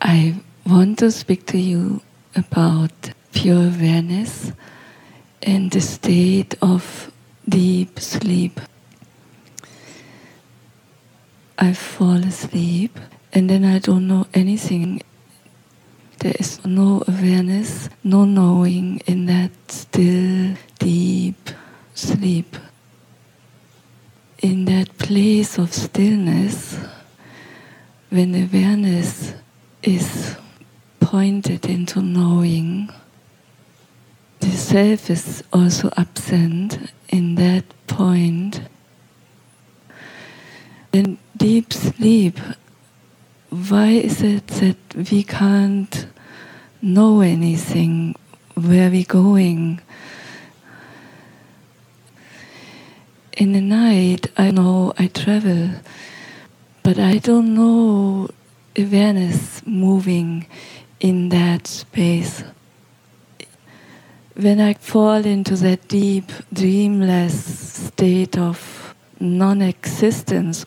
I want to speak to you about pure awareness and the state of deep sleep. I fall asleep and then I don't know anything. There is no awareness, no knowing in that still, deep sleep. In that place of stillness, when awareness is pointed into knowing, the self is also absent in that point. In deep sleep, why is it that we can't know anything? Where are we going? In the night, I know I travel, but I don't know awareness moving in that space. When I fall into that deep, dreamless state of non existence,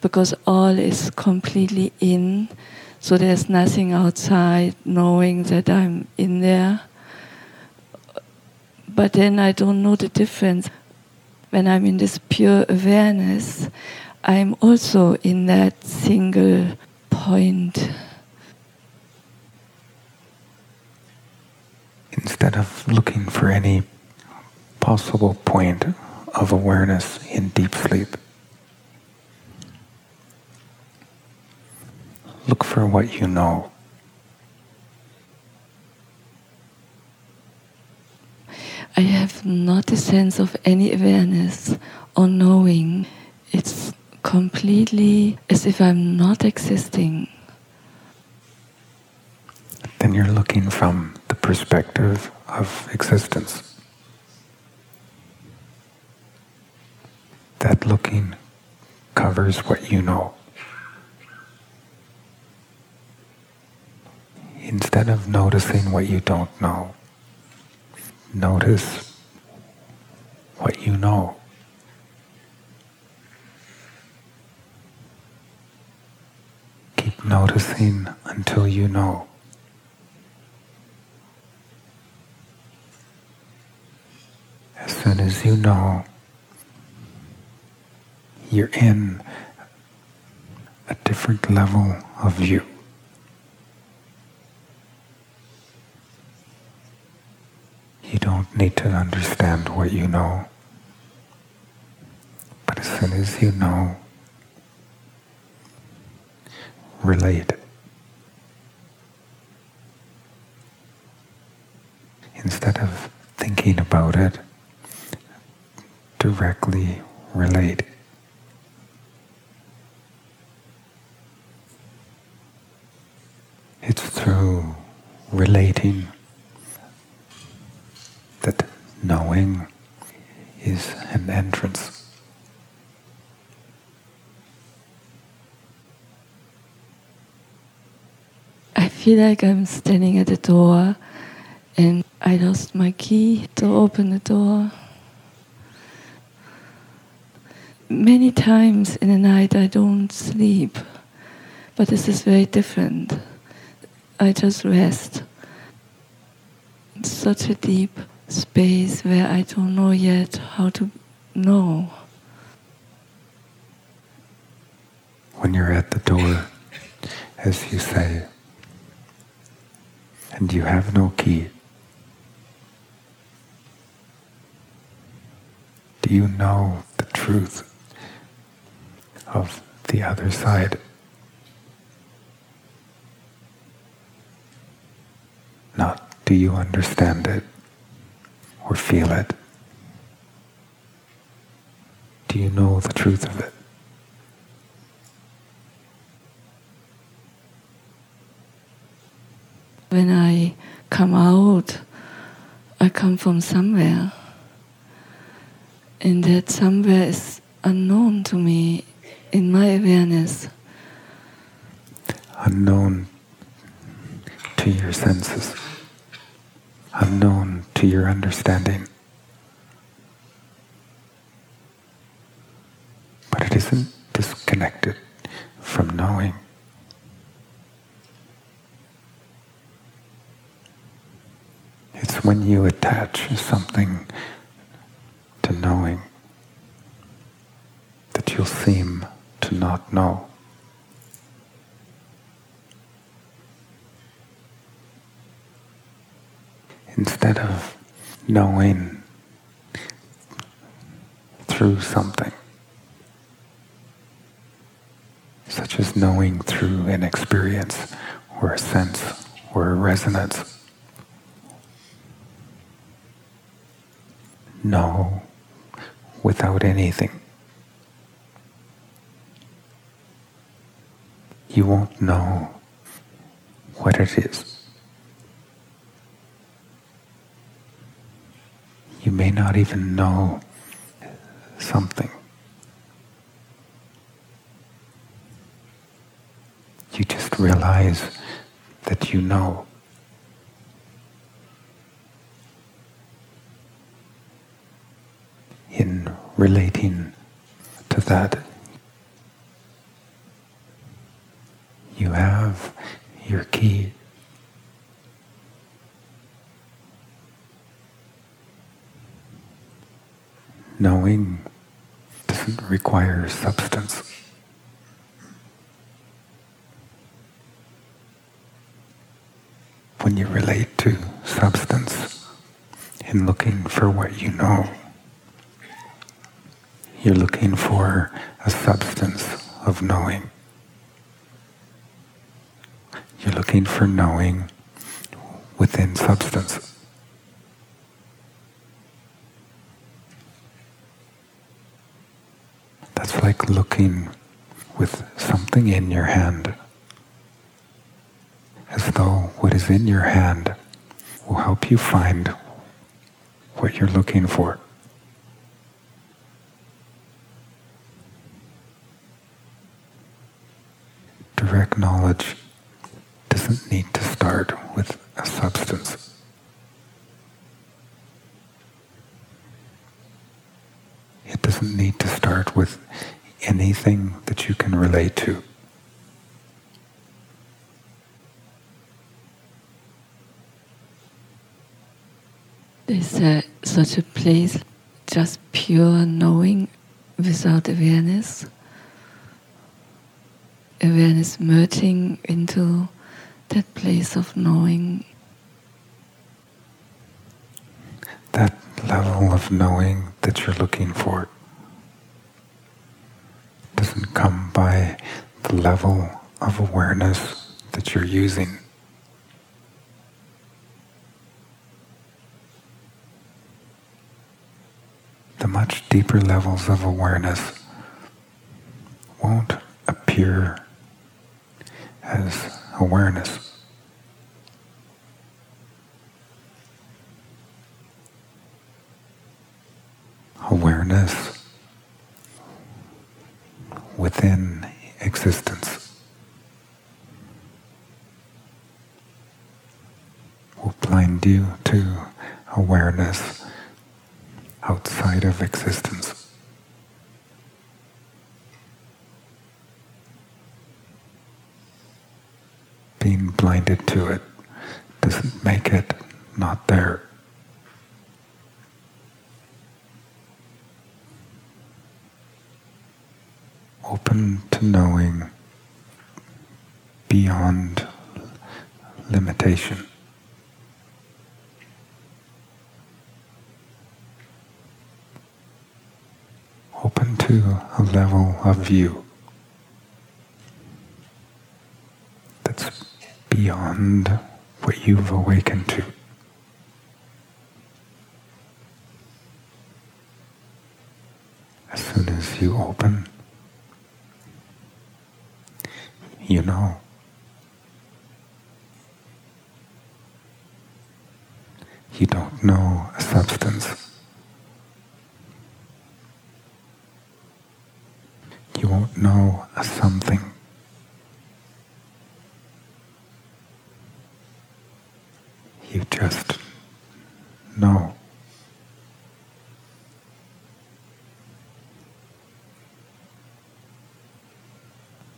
because all is completely in, so there's nothing outside knowing that I'm in there. But then I don't know the difference. When I'm in this pure awareness, I'm also in that single point. Instead of looking for any possible point of awareness in deep sleep, look for what you know. I have not a sense of any awareness or knowing. It's completely as if I'm not existing. Then you're looking from the perspective of existence. That looking covers what you know. Instead of noticing what you don't know, notice what you know. Noticing until you know. As soon as you know, you're in a different level of you. You don't need to understand what you know. But as soon as you know, relate. Instead of thinking about it, directly relate. It's through relating that knowing is an entrance. I feel like I'm standing at the door and I lost my key to open the door. Many times in the night I don't sleep, but this is very different. I just rest. It's such a deep space where I don't know yet how to know. When you're at the door, as you say, and you have no key, do you know the truth of the other side? Not do you understand it or feel it? Do you know the truth of it? When I come out, I come from somewhere and that somewhere is unknown to me in my awareness. Unknown to your senses, unknown to your understanding. But it isn't disconnected from knowing. It's when you attach something to knowing you'll seem to not know. Instead of knowing through something, such as knowing through an experience or a sense or a resonance. Know without anything. You won't know what it is. You may not even know something. You just realize that you know. In relating to that, you have your key. Knowing doesn't require substance. when you relate to substance in looking for what you know. You're looking for a substance of knowing. You're looking for knowing within substance. That's like looking with something in your hand as though what is in your hand will help you find what you're looking for. Direct knowledge doesn't need to start with a substance. It doesn't need to start with anything that you can relate to. Is there such a place, just pure knowing without awareness? Awareness merging into that place of knowing. That level of knowing that you're looking for doesn't come by the level of awareness that you're using. the much deeper levels of awareness won't appear as. Awareness within existence will blind you to awareness outside of existence. Being blinded to it doesn't make it not there. Open to knowing beyond limitation. open to a level of view that's beyond what you've awakened to. As soon as you open, you know. You don't know a substance. you won't know something. You just know.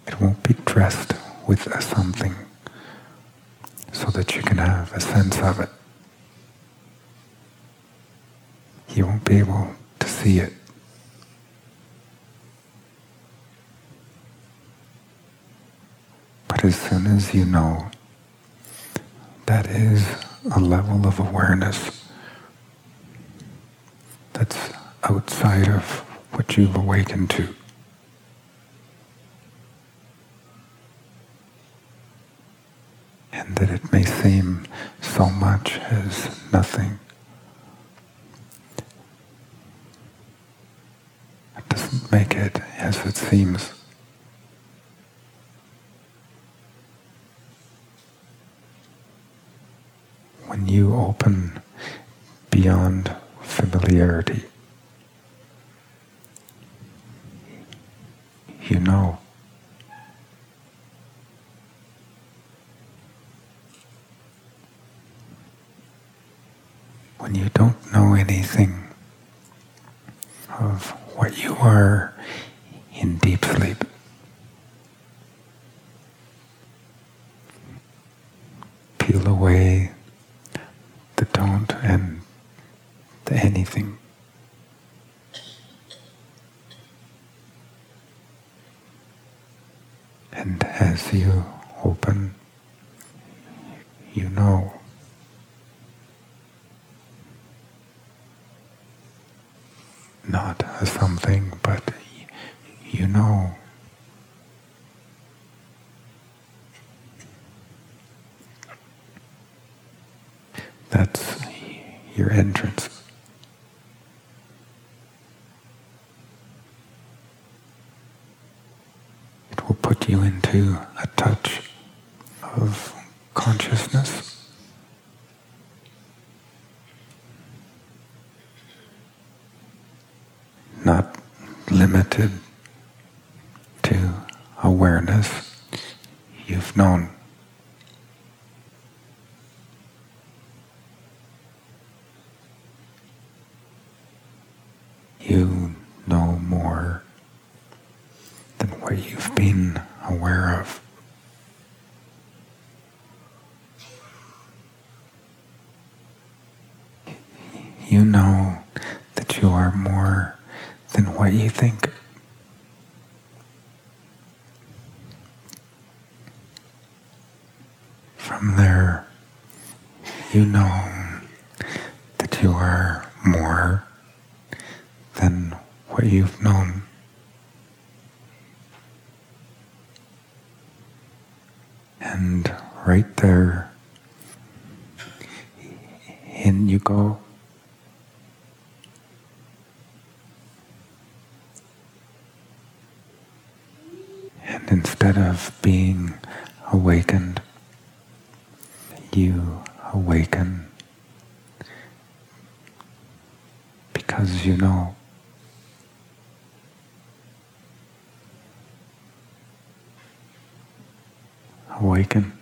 It won't be dressed with a something so that you can have a sense of it. you won't be able to see it. But as soon as you know that is a level of awareness that's outside of what you've awakened to. And that it may seem so much as nothing. It doesn't make it as it seems. When you open beyond familiarity, you know. When you don't know anything of what you are in deep sleep, peel away the don't and the anything. And as you open, you know. Not a something, but you know. That's your entrance. It will put you into a touch of consciousness. Not limited to awareness you've known. You know more than what you've been aware of. You know that you are more than what you think. From there, you know that you are more than what you've known. And right there, in you go. And instead of being awakened, you awaken because you know. Awaken.